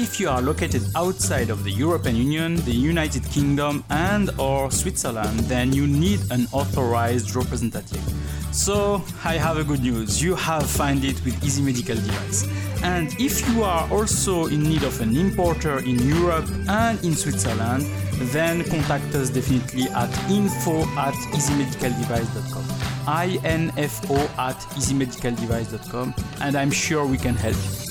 if you are located outside of the European Union, the United Kingdom, and or Switzerland, then you need an authorized representative. So I have a good news. You have found it with Easy Medical Device. And if you are also in need of an importer in Europe and in Switzerland, then contact us definitely at info at easymedicaldevice.com. info at easymedicaldevice.com and I'm sure we can help you.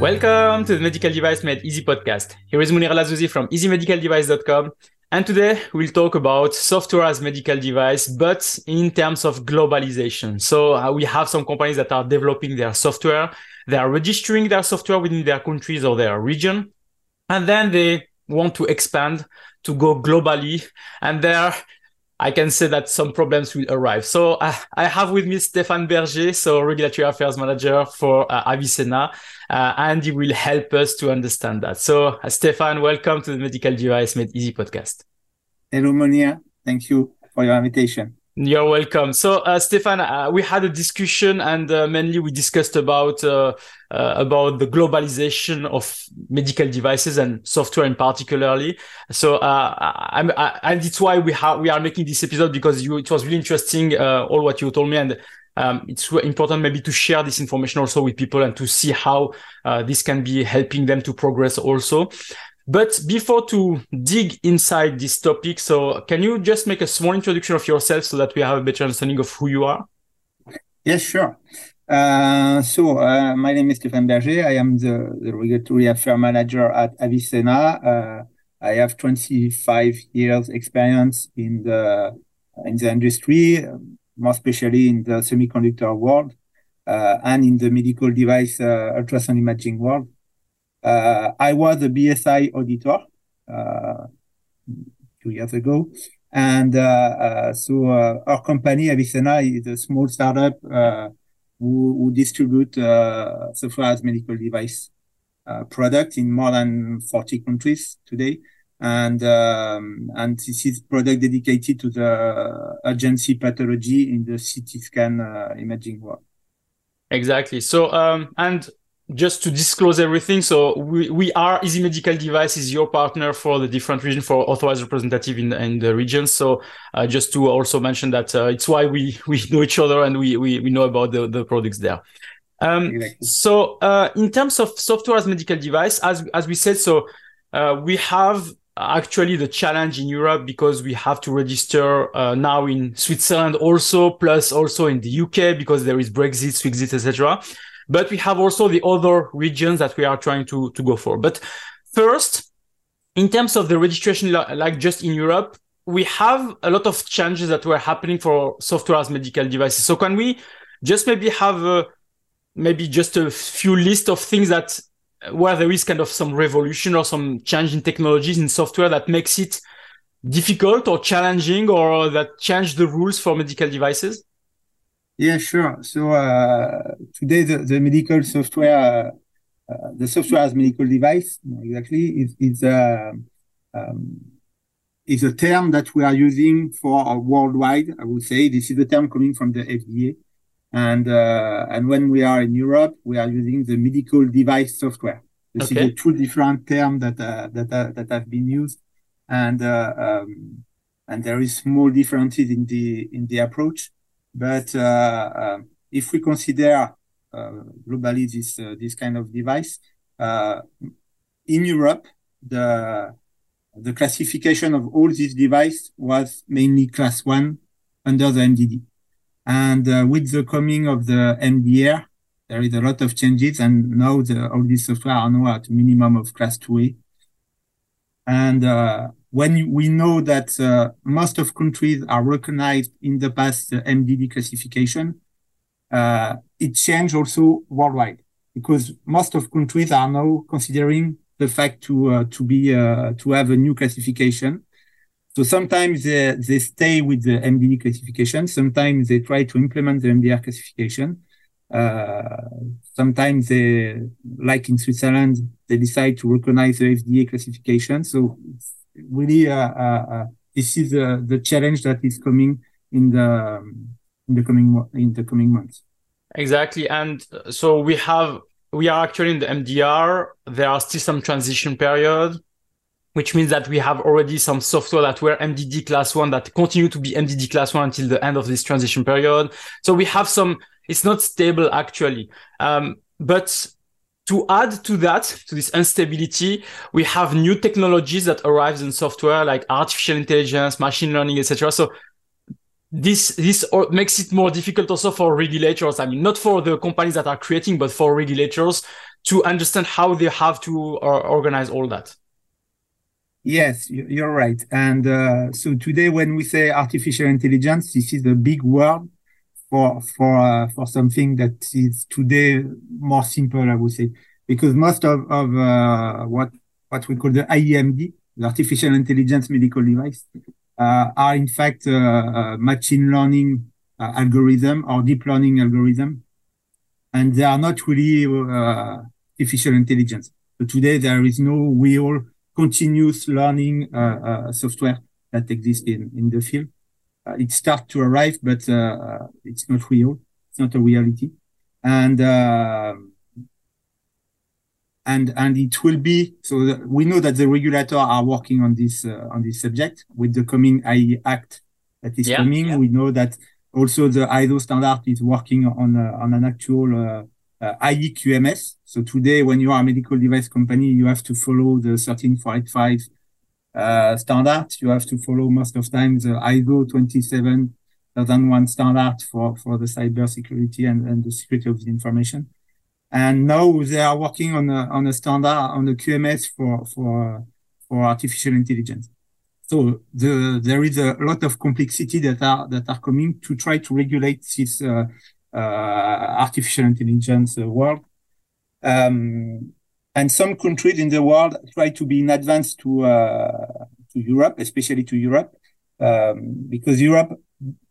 Welcome to the Medical Device Made Easy podcast. Here is Monir El Azzouzi from easymedicaldevice.com. And today we'll talk about software as medical device, but in terms of globalization. So uh, we have some companies that are developing their software. They are registering their software within their countries or their region. And then they want to expand to go globally. And there I can say that some problems will arrive. So uh, I have with me Stéphane Berger, so regulatory affairs manager for uh, Avicenna, uh, and he will help us to understand that. So uh, Stéphane, welcome to the Medical Device Made Easy podcast. Hello, Monir. Thank you for your invitation. You're welcome. So, uh, Stefan, uh, we had a discussion, and uh, mainly we discussed about uh, uh, about the globalization of medical devices and software, in particularly. So, uh, I'm, I, and it's why we have we are making this episode because you, it was really interesting all what you told me, and um, it's important maybe to share this information also with people and to see how this can be helping them to progress also. But before to dig inside this topic, so can you just make a small introduction of yourself so that we have a better understanding of who you are? Yes, sure. Uh, so uh, my name is Stéphane Berger. I am the, the regulatory affairs manager at Avicenna. Uh, I have 25 years experience in the in the industry, more especially in the semiconductor world uh, and in the medical device uh, ultrasound imaging world. Uh, I was a BSI auditor uh, two years ago. And uh, so our company, Avicenna, is a small startup who, who distribute uh software as medical device product in more than 40 countries today and um, and this is product dedicated to the urgency pathology in the CT scan uh, imaging world. Exactly. So um, and just to disclose everything, so we, we are Easy Medical Device is your partner for the different region for authorized representative in, in the region. So uh, just to also mention that uh, it's why we we know each other and we we, we know about the, the products there. Um, exactly. So uh, in terms of software as medical device, as as we said, so uh, we have actually the challenge in Europe because we have to register uh, now in Switzerland also, plus also in the UK because there is Brexit, Swixit, etc. But we have also the other regions that we are trying to, to go for. But first, in terms of the registration, like just in Europe, we have a lot of changes that were happening for software as medical devices. So can we just maybe have a, maybe just a few list of things that where there is kind of some revolution or some change in technologies in software that makes it difficult or challenging or that change the rules for medical devices? Yeah, sure. So uh, today, the, the medical software, uh, the software as medical device, exactly, is is a uh, um, is a term that we are using for worldwide. I would say this is a term coming from the FDA, and uh, and when we are in Europe, we are using the medical device software. This okay. is a two different terms that uh, that uh, that have been used, and um, and there is small differences in the in the approach. But uh, uh, if we consider uh, globally this this kind of device in Europe, the the classification of all these devices was mainly class one under the MDD. And uh, with the coming of the MDR, there is a lot of changes. And now the, all these software are now at minimum of class 2A. And uh, when we know that uh, most of countries are recognized in the past uh, MDD classification, uh, it changed also worldwide because most of countries are now considering the fact to uh, to be uh, to have a new classification, So sometimes they, they stay with the MDD classification. Sometimes they try to implement the MDR classification. Uh, sometimes they, like in Switzerland, they decide to recognize the FDA classification. So really, uh, uh, uh, this is the challenge that is coming in the in the coming in the coming months. Exactly, and so we have we are actually in the MDR. There are still some transition period which means that we have already some software that were MDD class one that continue to be MDD class one until the end of this transition period. So we have some, it's not stable actually. Um, but to add to that, to this instability, we have new technologies that arrives in software like artificial intelligence, machine learning, etc. So this this makes it more difficult also for regulators. I mean, not for the companies that are creating, but for regulators to understand how they have to uh, organize all that. Yes, you're right. And uh, so today, when we say artificial intelligence, this is a big word for for uh, for something that is today more simple, I would say, because most of of uh, what what we call the AIMD, the artificial intelligence medical device, uh, are in fact uh, uh, machine learning algorithm or deep learning algorithm, and they are not really artificial intelligence. So today there is no real continuous learning uh, uh, software that exists in, in the field. Uh, it starts to arrive, but it's not real. It's not a reality. And and and it will be so we know that the regulator are working on this uh, on this subject with the coming AI Act that is yeah, coming. Yeah. We know that also the ISO standard is working on uh, on an actual uh, uh, AI QMS. So today, when you are a medical device company, you have to follow the 13485 uh, standard. You have to follow most of times the ISO 27001 standard for, for the cyber security and, and the security of the information. And now they are working on a, on a standard, on the QMS for, for, for artificial intelligence. So the, there is a lot of complexity that are, that are coming to try to regulate this, uh, uh, artificial intelligence uh, world. Um, and some countries in the world try to be in advance to uh, to Europe, especially to Europe, um, because Europe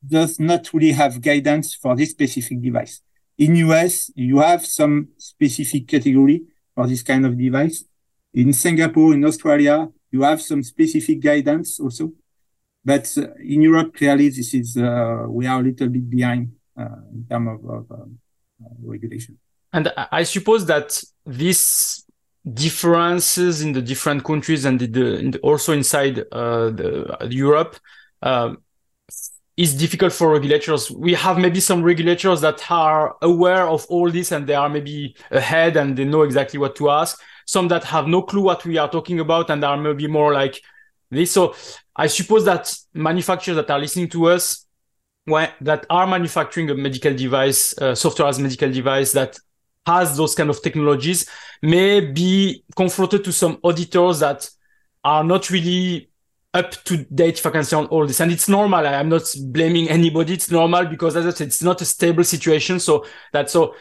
does not really have guidance for this specific device. In US, you have some specific category for this kind of device. In Singapore, in Australia, you have some specific guidance also. But uh, in Europe, clearly, this is uh, we are a little bit behind. Uh, in terms of, of um, regulation. And I suppose that these differences in the different countries and the, the also inside uh, the, Europe uh, is difficult for regulators. We have maybe some regulators that are aware of all this and they are maybe ahead and they know exactly what to ask. Some that have no clue what we are talking about and are maybe more like this. So I suppose that manufacturers that are listening to us that are manufacturing a medical device, uh, software as medical device that has those kind of technologies may be confronted to some auditors that are not really up to date if on all this. And it's normal. I, am not blaming anybody. It's normal because as I said, it's not a stable situation. So that so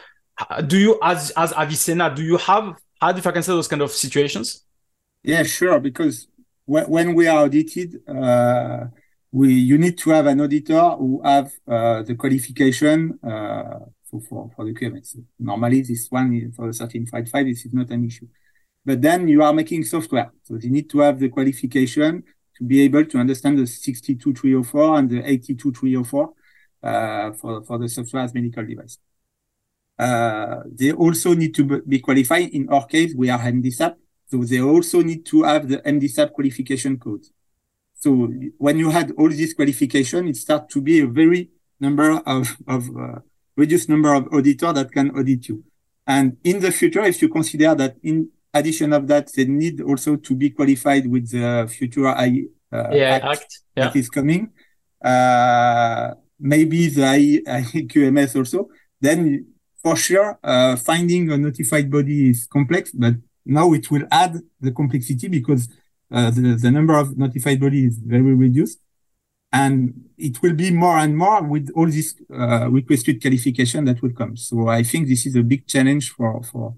do you as as Avicenna, do you have had if I can say those kind of situations? Yeah, sure. Because when, when we are audited, uh, we you need to have an auditor who have uh, the qualification uh, for, for, for the QMS. Normally, this one for the 13585, this is not an issue. But then you are making software. So you need to have the qualification to be able to understand the 62304 and the 82304 uh, for, for the software as medical device. Uh, they also need to be qualified. In our case, we are MDSAP. So they also need to have the MDSAP qualification code. So when you had all this qualification, it starts to be a very number of, of uh, reduced number of auditor that can audit you. And in the future, if you consider that in addition of that, they need also to be qualified with the future I, uh, yeah, act, act yeah. that is coming, uh, maybe the AI QMS also, then for sure, uh, finding a notified body is complex, but now it will add the complexity because uh, the, the number of notified bodies is very reduced. And it will be more and more with all this uh, requested qualification that will come. So I think this is a big challenge for, for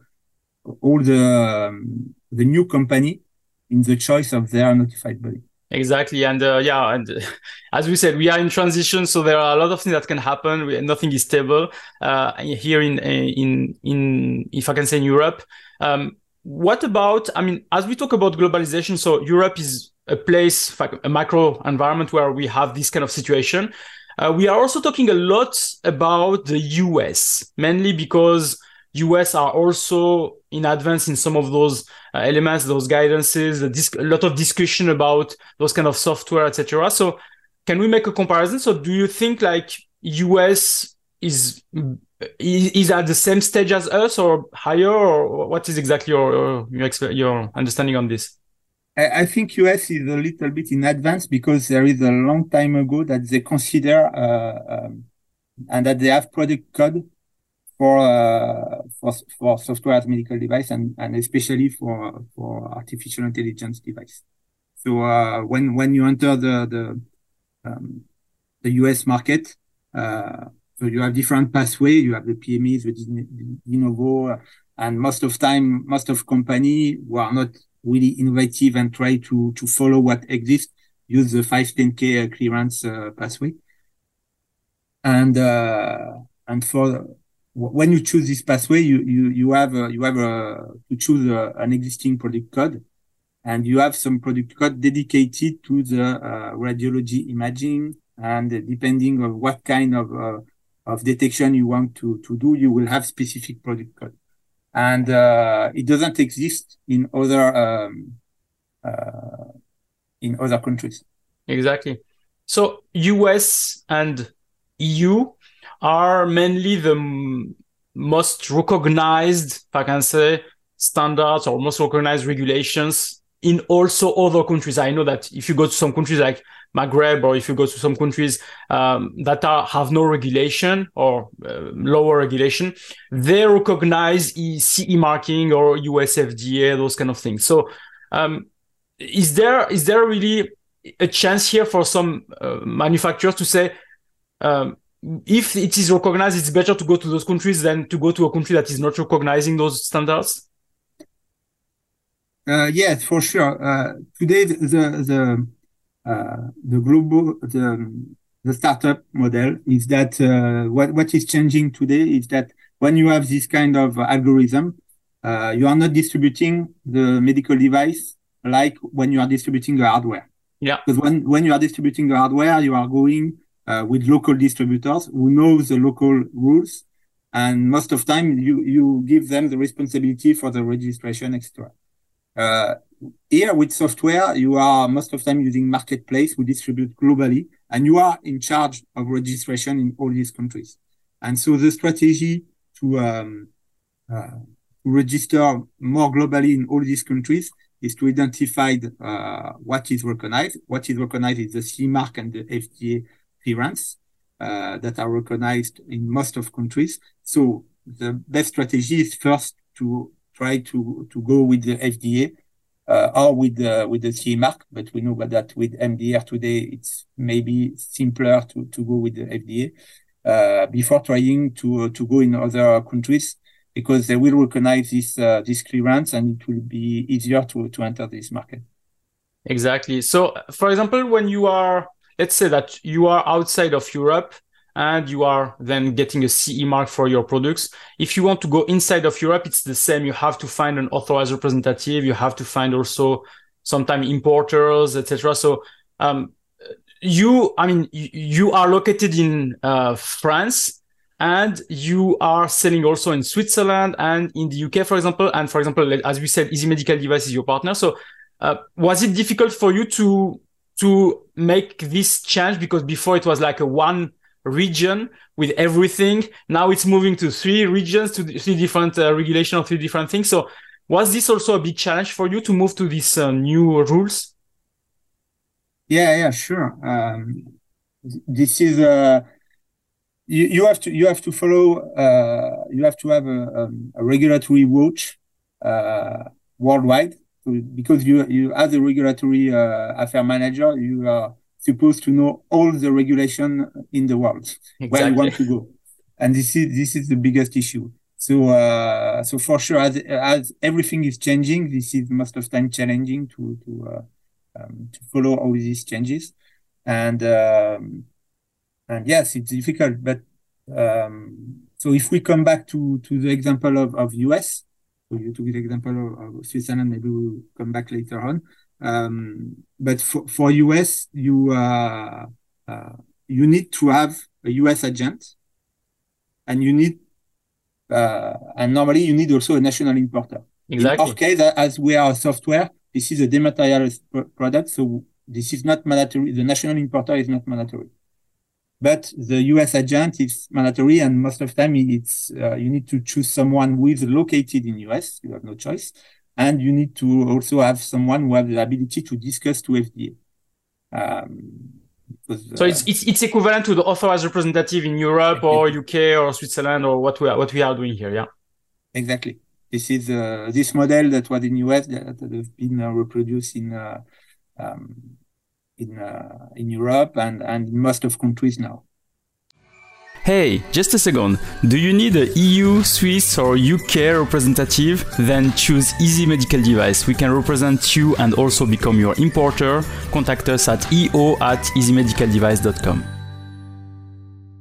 all the, um, the new company in the choice of their notified body. Exactly, and uh, yeah, and as we said, we are in transition, so there are a lot of things that can happen. We, nothing is stable uh, here in in in if I can say in Europe. Um, what about? I mean, as we talk about globalization, so Europe is a place, a macro environment where we have this kind of situation. Uh, we are also talking a lot about the US, mainly because US are also in advance in some of those uh, elements, those guidances, a, a lot of discussion about those kind of software, etc. So, can we make a comparison? So, do you think like US is is at the same stage as us, or higher, or what is exactly your your, your understanding on this? I, think US is a little bit in advance because there is a long time ago that they consider uh, um, and that they have product code for uh, for for software as medical device and and especially for for artificial intelligence device. So uh, when when you enter the the um, the US market, uh, so you have different pathway. You have the PMAs, the de novo, and most of time, most of company who are not really innovative and try to to follow what exists use the 510k clearance uh, pathway. And uh, and for when you choose this pathway, you you you have uh, you have uh, to choose uh, an existing product code, and you have some product code dedicated to the uh, radiology imaging. And depending on what kind of uh, of detection you want to to do, you will have specific product code, and uh, it doesn't exist in other um, in other countries. Exactly. So US and EU are mainly the most recognized, if I can say, standards or most recognized regulations in also other countries. I know that if you go to some countries like Maghreb or if you go to some countries um, that are, have no regulation or uh, lower regulation, they recognize CE marking or US FDA, those kind of things. So, um, is there is there really a chance here for some uh, manufacturers to say um, if it is recognized, it's better to go to those countries than to go to a country that is not recognizing those standards? Uh, yes, for sure. Uh, today, the the the global the the startup model is that uh, what what is changing today is that when you have this kind of algorithm, uh, you are not distributing the medical device like when you are distributing the hardware. Yeah. Because when when you are distributing the hardware, you are going uh, with local distributors who know the local rules. And most of time you, you give them the responsibility for the registration, etc. Uh, here with software, you are most of time using marketplace. We distribute globally and you are in charge of registration in all these countries. And so the strategy to, um, uh, register more globally in all these countries is to identify uh, what is recognized. What is recognized is the CE mark and the FDA clearance uh, that are recognized in most of countries. So the best strategy is first to try to to go with the FDA or with the with the CE mark. But we know that with MDR today, it's maybe simpler to to go with the FDA uh, before trying to to go in other countries because they will recognize this uh, this clearance and it will be easier to to enter this market. Exactly. So, for example, when you are let's say that you are outside of Europe and you are then getting a CE mark for your products. If you want to go inside of Europe, it's the same. You have to find an authorized representative. You have to find also sometimes importers, etc. So um, you, I mean, you are located in uh, France and you are selling also in Switzerland and in the UK, for example. And for example, as we said, Easy Medical Device is your partner. So uh, was it difficult for you to to make this change because before it was like a one region with everything. Now it's moving to three regions, to three different uh, regulation of three different things. So was this also a big challenge for you to move to these uh, new rules? Yeah, yeah, sure. Um, this is uh, you, you have to you have to follow uh, you have to have a, um, a regulatory watch uh, worldwide because you you as a regulatory uh, affair manager, you are supposed to know all the regulation in the world exactly. where you want to go, and this is this is the biggest issue. So uh, so for sure, as as everything is changing, this is most of time challenging to to uh, um, to follow all these changes, and um, and yes, it's difficult. But um, so if we come back to to the example of of US, so you took the example of, of Switzerland, maybe we'll come back later on. Um, but for for US, you uh, uh, you need to have a US agent, and you need uh, and normally you need also a national importer. Exactly. In our case, as we are a software, this is a dematerialized product, so this is not mandatory. The national importer is not mandatory, but the US agent is mandatory, and most of the time it's uh, you need to choose someone who is located in US. You have no choice, and you need to also have someone who has the ability to discuss to FDA. Um, because, so it's, it's it's equivalent to the authorized representative in Europe or UK or Switzerland or what we are what we are doing here, yeah. Exactly. This is uh, this model that was in the US that, that have been uh, reproduced in uh, um, in uh, in Europe and and most of countries now. Hey, just a second. Do you need a EU, Swiss, or UK representative? Then choose Easy Medical Device. We can represent you and also become your importer. Contact us at eo at easymedicaldevice.com.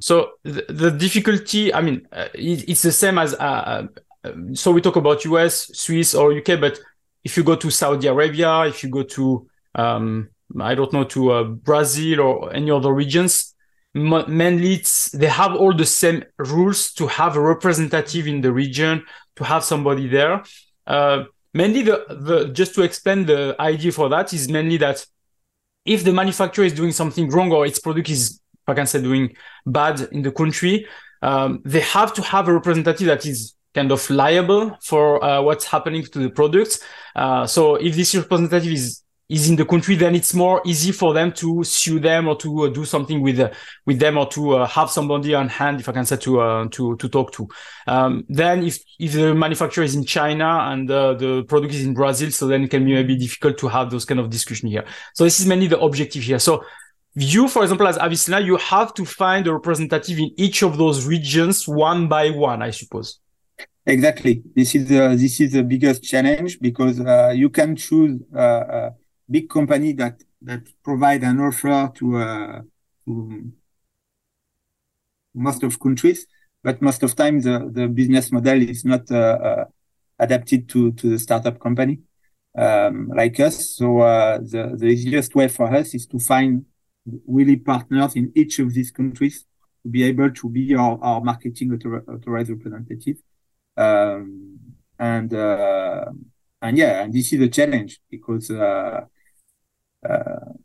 So the, the, difficulty, I mean, uh, it, it's the same as, uh, uh, so we talk about US, Swiss, or UK, but if you go to Saudi Arabia, if you go to, um, I don't know, to uh, Brazil or any other regions, mainly they have all the same rules to have a representative in the region, to have somebody there. Uh, mainly the, the, just to explain the idea for that is mainly that if the manufacturer is doing something wrong or its product is, I can say, doing bad in the country, um, they have to have a representative that is kind of liable for uh, what's happening to the products. Uh, so if this representative is is in the country, then it's more easy for them to sue them or to uh, do something with uh, with them or to uh, have somebody on hand, if I can say, to uh, to to talk to. Um, then if if the manufacturer is in China and uh, the product is in Brazil, so then it can be maybe difficult to have those kind of discussion here. So this is mainly the objective here. So you, for example, as Avicenna, you have to find a representative in each of those regions one by one, I suppose. Exactly. This is the this is the biggest challenge because uh, you can choose big company that that provide an offer to, uh, to most of countries, but most of time the, the business model is not uh, uh, adapted to to the startup company um, like us. So uh, the the easiest way for us is to find really partners in each of these countries to be able to be our, our marketing author- authorized representative. Um, and uh, and yeah, and this is a challenge because uh,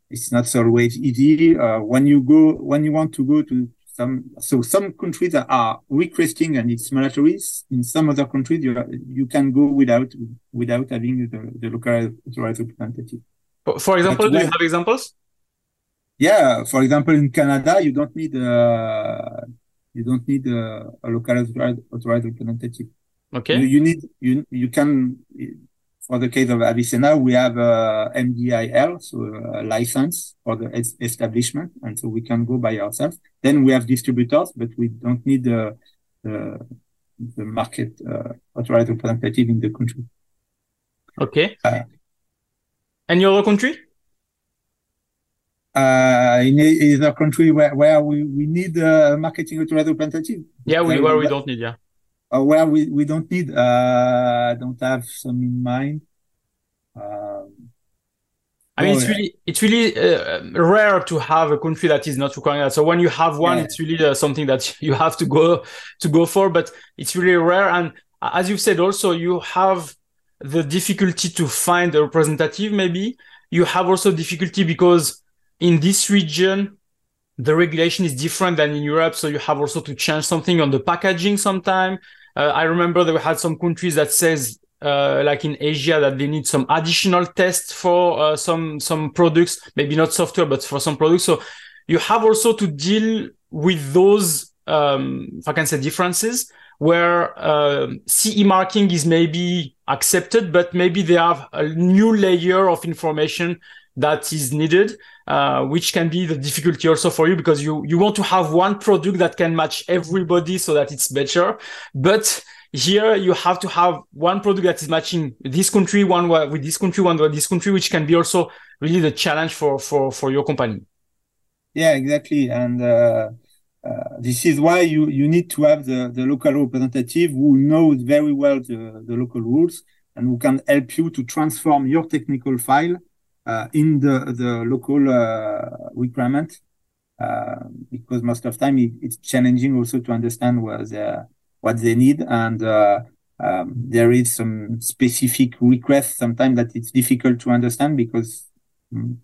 it's not always easy. Uh, when you go, when you want to go to some, so some countries are requesting and it's mandatory. In some other countries, you, you can go without, without having the, the local authorized representative. For example, do you have examples? Yeah, for example, in Canada, you don't need uh, you don't need a, a local authorized, authorized representative. Okay. You, you, need you you can for the case of Avicenna, we have a MDEL, so a license for the establishment, and so we can go by ourselves. Then we have distributors, but we don't need the the, the market uh, authorized representative in the country. Okay. Uh, Any other country? Uh, in a, country where, where we, we need a marketing authorized representative. Yeah, we, where we don't need, yeah uh, well, we, we don't need, uh, I don't have some in mind. Um, I mean, oh, it's really it's really uh, rare to have a country that is not requiring that. So when you have one, yeah. it's really uh, something that you have to go to go for. But it's really rare, and as you said, also you have the difficulty to find a representative. Maybe you have also difficulty because in this region the regulation is different than in Europe. So you have also to change something on the packaging sometime. Uh, I remember there had some countries that says uh, like in Asia that they need some additional tests for uh, some some products, maybe not software, but for some products. So you have also to deal with those, um, if I can say, differences where uh, CE marking is maybe accepted, but maybe they have a new layer of information that is needed, uh, which can be the difficulty also for you because you, you want to have one product that can match everybody so that it's better. But here you have to have one product that is matching this country, one with this country, one with this country, which can be also really the challenge for for for your company. Yeah, exactly, and uh, uh, this is why you you need to have the the local representative who knows very well the the local rules and who can help you to transform your technical file in the the local uh, requirement uh, because most of time it, it's challenging also to understand what what they need and uh, um, there is some specific request sometimes that it's difficult to understand because um,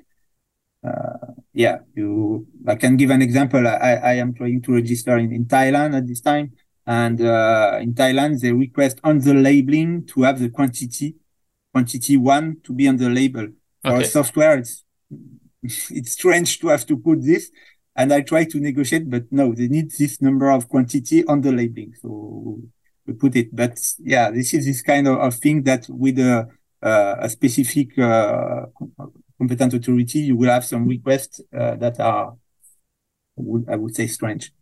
uh, yeah you i can give an example. I, I am trying to register in, in thailand at this time and uh, in thailand they request on the labeling to have the quantity quantity one to be on the label okay. software it's it's strange to have to put this and I try to negotiate, but no, they need this number of quantity on the labeling. So we put it. But yeah, this is this kind of, of thing that with a, uh, a specific uh, competent authority, you will have some requests uh, that are, I would say, strange.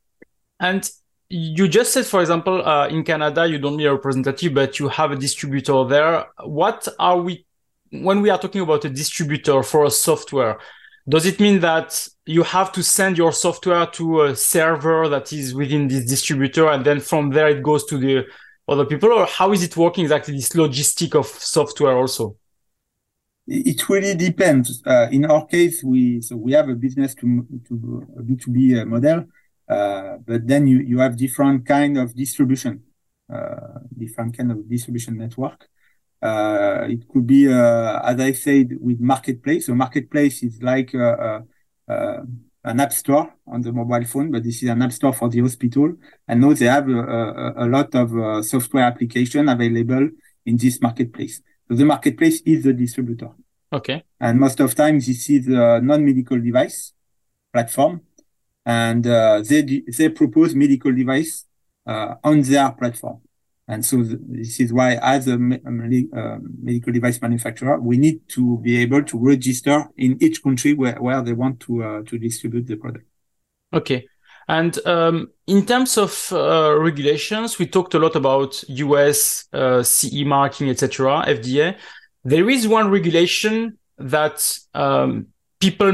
And you just said, for example, uh, in Canada, you don't need a representative, but you have a distributor there. What are we, when we are talking about a distributor for a software, does it mean that you have to send your software to a server that is within this distributor and then from there it goes to the other people? Or how is it working exactly this logistic of software also? It really depends. Uh, in our case we so we have a business to to a b2b uh, model uh, but then you you have different kind of distribution uh, different kind of distribution network it could be, uh, as I said, with marketplace. So marketplace is like uh, an app store on the mobile phone, but this is an app store for the hospital. And now they have a, a, a lot of uh, software application available in this marketplace. So the marketplace is the distributor. Okay. And most of times this is a non-medical device platform, and uh, they they propose medical device uh, on their platform. And so th- this is why, as a, me- medical device manufacturer, we need to be able to register in each country where, where they want to uh, to distribute the product. Okay. And um, in terms of uh, regulations, we talked a lot about US uh, CE marking, etc., FDA. There is one regulation that um, people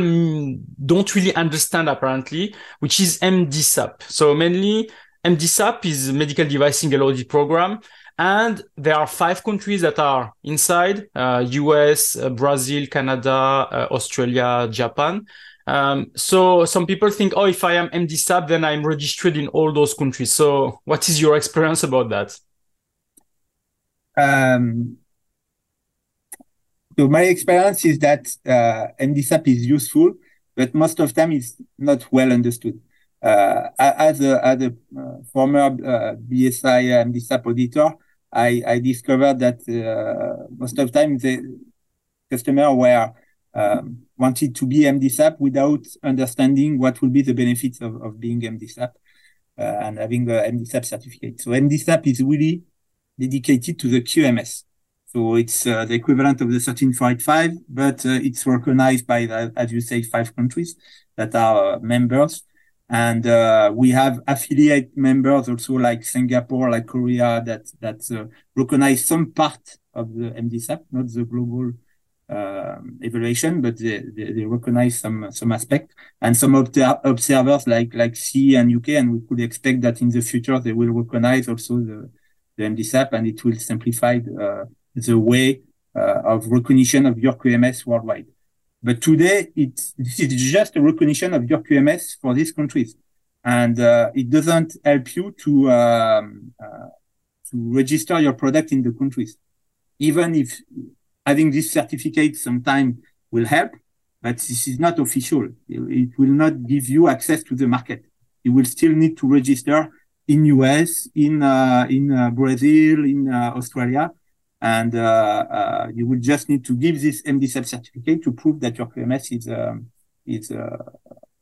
don't really understand apparently, which is MDSAP. So mainly MDSAP is medical device single audit program. And there are five countries that are inside uh, US, uh, Brazil, Canada, uh, Australia, Japan. Um, so some people think, oh, if I am MDSAP, then I'm registered in all those countries. So what is your experience about that? Um, so my experience is that uh, MDSAP is useful, but most of the time it's not well understood. Uh, as a, as a uh, former uh, BSI MDSAP auditor, I, I discovered that most of the time the customer were um, wanted to be MDSAP without understanding what will be the benefits of, of being MDSAP uh, and having a MDSAP certificate. So MDSAP is really dedicated to the QMS. So it's uh, the equivalent of the 13485, but uh, it's recognized by, the, as you say, five countries that are members. And uh, we have affiliate members also like Singapore, like Korea, that that uh, recognize some part of the MDSAP, not the global uh, evaluation, but they, they, they, recognize some some aspect. And some observers like like C and UK, and we could expect that in the future they will recognize also the, the MDSAP, and it will simplify the, the way uh, of recognition of your QMS worldwide. But today, it's, this is just a recognition of your QMS for these countries. And uh, it doesn't help you to, um, uh, to register your product in the countries. Even if having this certificate sometime will help, but this is not official. It, will not give you access to the market. You will still need to register in US, in uh, in uh, Brazil, in uh, Australia, and uh, uh, you will just need to give this MDSAP certificate to prove that your QMS is um, is uh,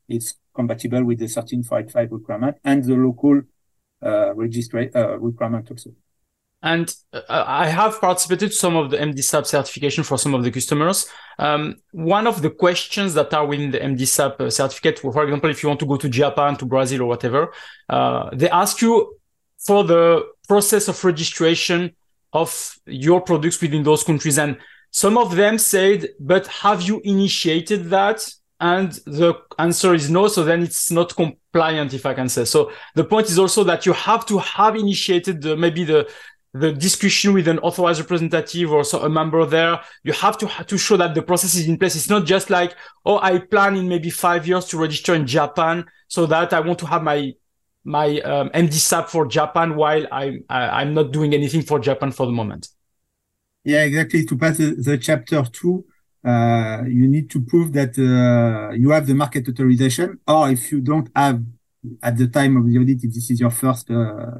is compatible with the 13485 requirement and the local uh, registry uh, requirement also. And uh, I have participated some of the MDSAP certification for some of the customers. Um, one of the questions that are within the MDSAP certificate, for example, if you want to go to Japan, to Brazil, or whatever, they ask you for the process of registration of your products within those countries. And some of them said, but have you initiated that? And the answer is no. So then it's not compliant, if I can say. So the point is also that you have to have initiated the, maybe the, the discussion with an authorized representative or so a member there. You have to to show that the process is in place. It's not just like, oh, I plan in maybe five years to register in Japan so that I want to have my my um, MDSAP for Japan while I'm I'm not doing anything for Japan for the moment. Yeah, exactly. To pass the, the chapter two, uh, you need to prove that uh, you have the market authorization, or if you don't have at the time of the audit, if this is your first uh,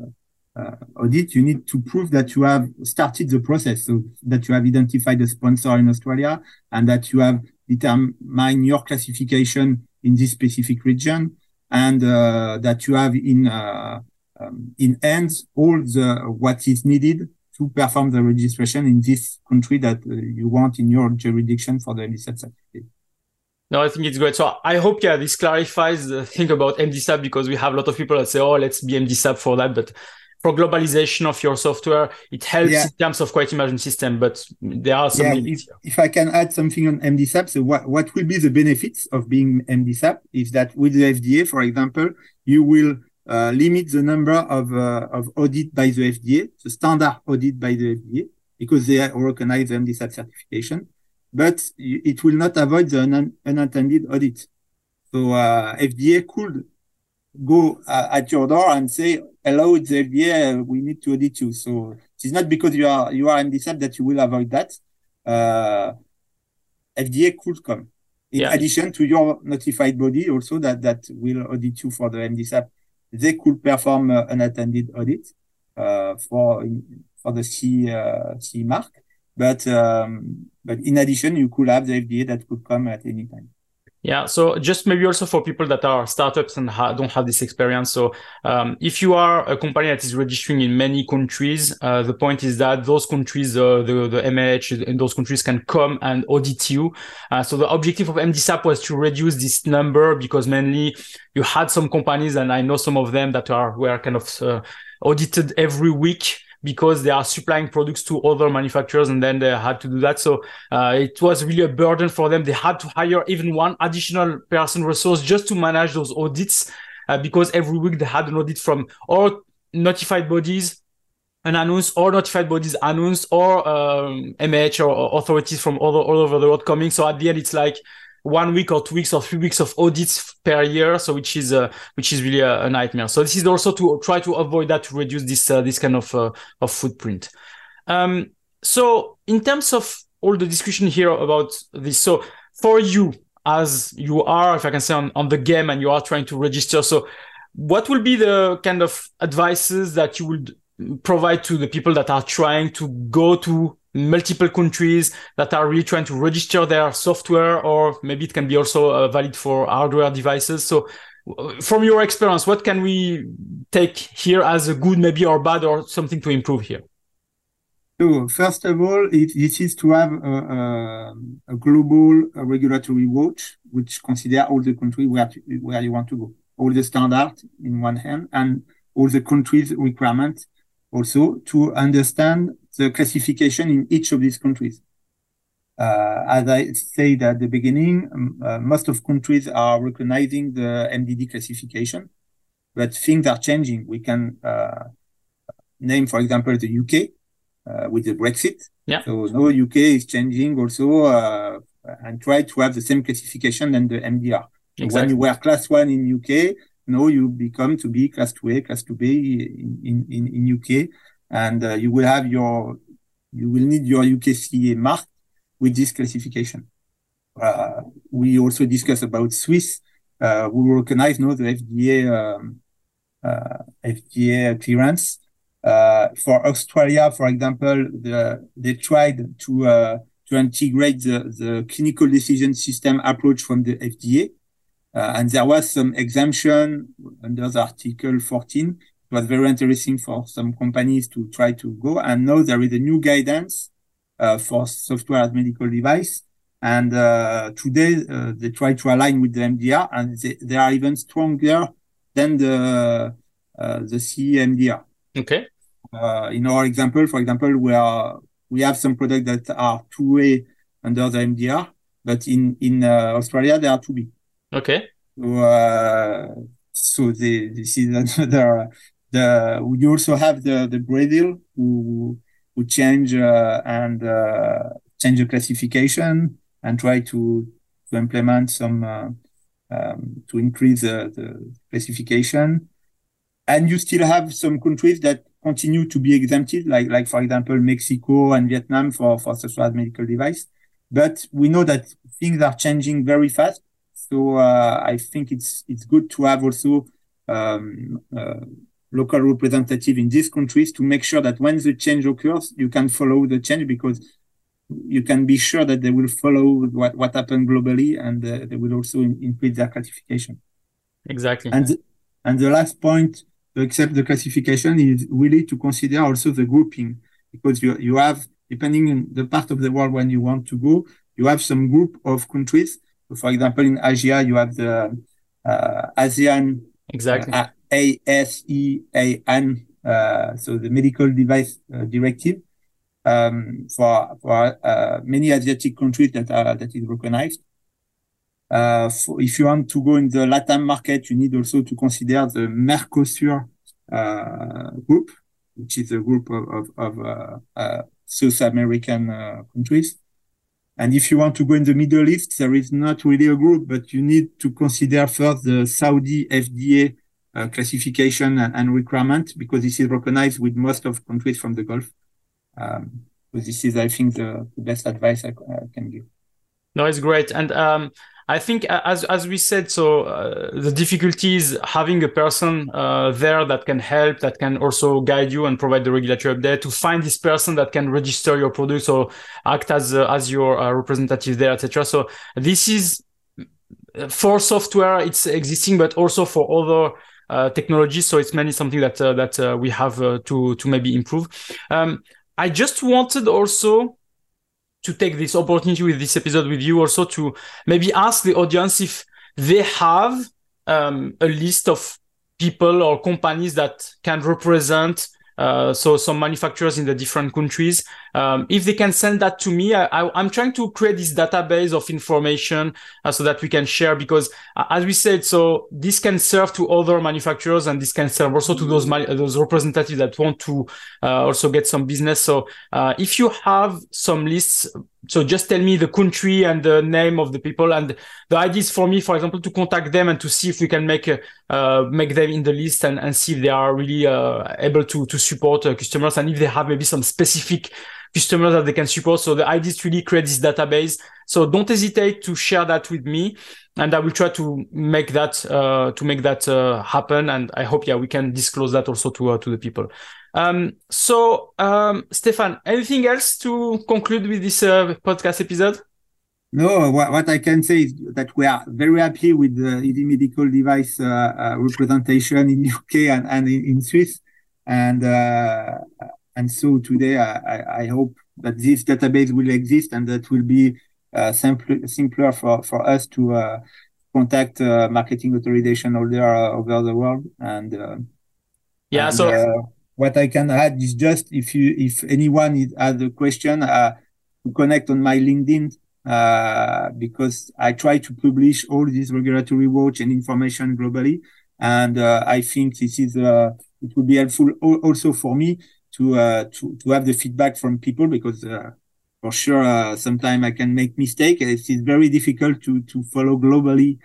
uh, audit, you need to prove that you have started the process, so that you have identified a sponsor in Australia and that you have determined your classification in this specific region and uh, that you have in uh, um, in hands all the what is needed to perform the registration in this country that uh, you want in your jurisdiction for the MDSAP certificate. No, I think it's great. So I hope, yeah, this clarifies the thing about MDSAP because we have a lot of people that say, oh, let's be MDSAP for that. But for globalization of your software, it helps yeah. in terms of quality management system, but there are some yeah, limits. If, if, I can add something on MDSAP, so what, what will be the benefits of being MDSAP is that with the FDA, for example, you will uh, limit the number of, uh, of audit by the FDA, the standard audit by the FDA, because they recognize the MDSAP certification, but it will not avoid the un unintended audit. So uh, FDA could go uh, at your door and say, hello, it's the FDA, we need to audit you. So it's not because you are, you are MDSAP that you will avoid that. Uh, FDA could come. In yeah. addition to your notified body also that, that will audit you for the MDSAP, they could perform uh, unattended audit, uh, for, for the C, uh, C mark. But, um, but in addition, you could have the FDA that could come at any time. Yeah. So just maybe also for people that are startups and ha- don't have this experience. So um, if you are a company that is registering in many countries, uh, the point is that those countries, uh, the the MH in those countries can come and audit you. Uh, so the objective of MDSAP was to reduce this number because mainly you had some companies, and I know some of them that are were kind of uh, audited every week because they are supplying products to other manufacturers and then they had to do that. So uh, it was really a burden for them. They had to hire even one additional person resource just to manage those audits uh, because every week they had an audit from all notified bodies and announced or notified bodies announced or um, MH or authorities from all, all over the world coming. So at the end, it's like one week or two weeks or three weeks of audits per year. So which is uh, which is really a, a, nightmare. So this is also to try to avoid that to reduce this uh, this kind of uh, of footprint. Um, so in terms of all the discussion here about this, so for you as you are, if I can say on, on the game and you are trying to register, so what will be the kind of advices that you would provide to the people that are trying to go to multiple countries that are really trying to register their software, or maybe it can be also uh, valid for hardware devices. So, uh, from your experience, what can we take here as a good, maybe or bad, or something to improve here? So, first of all, it, it is to have a, a, a global regulatory watch, which consider all the countries where where you want to go, all the standards in one hand, and all the countries' requirements also to understand the classification in each of these countries. Uh, as I said at the beginning, um, uh, most of countries are recognizing the MDD classification, but things are changing. We can uh, name, for example, the UK uh, with the Brexit. Yeah. So now UK is changing also uh, and try to have the same classification than the MDR. Exactly. When you were class one in UK, now you become to be class 2A, class 2B in, in, in UK and uh, you will have your you will need your UKCA mark with this classification. Uh, we also discuss about Swiss. Uh, we recognize now the FDA um, uh, FDA clearance. Uh, for Australia, for example, the, they tried to uh, to integrate the, the clinical decision system approach from the FDA. and there was some exemption under the Article 14 was very interesting for some companies to try to go. And now there is a new guidance uh, for software as medical device. And uh, today uh, they try to align with the MDR, and they, they are even stronger than the uh, the CE MDR. Okay. uh, in our example, for example, we are we have some products that are two A under the MDR, but in in uh, Australia they are two B. Okay. So, uh, so the, this is another. The we also have the the Brazil who who change uh, and uh, change the classification and try to to implement some uh, um, to increase the, the classification. And you still have some countries that continue to be exempted, like like for example Mexico and Vietnam for for specialized medical device. But we know that things are changing very fast, so uh, I think it's it's good to have also um, uh, local representative in these countries to make sure that when the change occurs, you can follow the change because you can be sure that they will follow what, what happened globally and uh, they will also in, increase their classification. Exactly. And the, and the last point to accept the classification is really to consider also the grouping because you, you have, depending on the part of the world when you want to go, you have some group of countries. So for example, in Asia, you have the uh, ASEAN. Exactly. Uh, ASEAN, uh, so the medical device uh, directive um, for for uh, many Asiatic countries that are that is recognized. Uh, for, if you want to go in the Latam market, you need also to consider the Mercosur uh, group, which is a group of, of, of uh, South American countries. And if you want to go in the Middle East, there is not really a group, but you need to consider first the Saudi FDA classification and, requirement because this is recognized with most of countries from the Gulf. Um, so this is, I think, the, best advice I, I, can give. No, it's great, and um, I think as as we said, so uh, the difficulty is having a person uh, there that can help, that can also guide you and provide the regulatory update. To find this person that can register your product or act as uh, as your uh, representative there, etc. So this is for software, it's existing, but also for other uh, technologies. So it's mainly something that uh, that uh, we have to to maybe improve. Um, I just wanted also to take this opportunity with this episode with you also to maybe ask the audience if they have um, a list of people or companies that can represent uh, so some manufacturers in the different countries. Um, if they can send that to me I, am trying to create this database of information uh, so that we can share because uh, as we said so this can serve to other manufacturers and this can serve also to those those representatives that want to uh, also get some business. So uh, if you have some lists so just tell me the country and the name of the people and the idea is for me for example to contact them and to see if we can make uh, make them in the list and, and see if they are really uh, able to to support uh, customers and if they have maybe some specific customers that they can support. So the idea is really create this database. So don't hesitate to share that with me and i will try to make that uh, to make that uh, happen. And i hope yeah we can disclose that also to uh, to the people um, so, um, Stefan, anything else to conclude with this uh, podcast episode? No, what, what, I can say is that we are very happy with the Easy Medical Device uh, uh, representation in UK and, and in, in Swiss. And, uh, and so today I, I, hope that this database will exist and that will be uh, simpler, simpler for, for us to uh, contact marketing authorization holder over the world. And yeah, and, so what I can add is just if you if anyone has a question, uh, to connect on my LinkedIn uh, because I try to publish all these regulatory watch and information globally, and uh, I think this is uh, it would be helpful also for me to uh, to to have the feedback from people because. Uh, for sure, sometimes I can make mistake. It is very difficult to to follow globally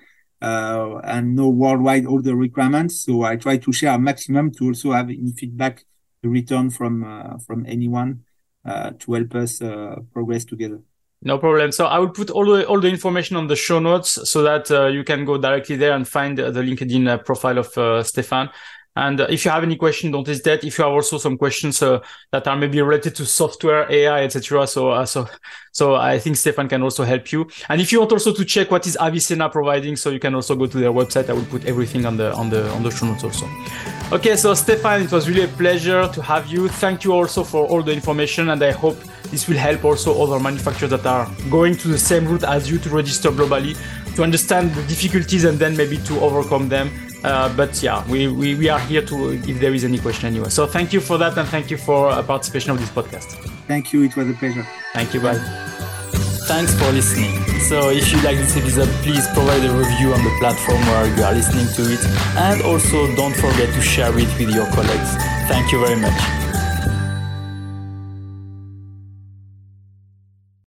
uh, and know worldwide the requirements. So I try to share a maximum to also have any feedback return from uh, from anyone uh, to help us uh, progress together. No problem. So I will put all the all the information on the show notes so that uh, you can go directly there and find the LinkedIn uh, profile of Stefan. And if you have any questions, don't hesitate. If you have also some questions uh, that are maybe related to software, AI, etc. So, uh, so, so I think Stefan can also help you. And if you want also to check what is Avicenna providing, so you can also go to their website. I will put everything on the on the on the show notes also. Okay, so Stefan, it was really a pleasure to have you. Thank you also for all the information, and I hope this will help also other manufacturers that are going to the same route as you to register globally to understand the difficulties and then maybe to overcome them Uh, but yeah, we, we, we are here to if there is any question anyway. So thank you for that and thank you for a participation of this podcast. Thank you. It was a pleasure. Thank you. Bye. Thanks for listening. So if you like this episode, please provide a review on the platform where you are listening to it. And also don't forget to share it with your colleagues. Thank you very much.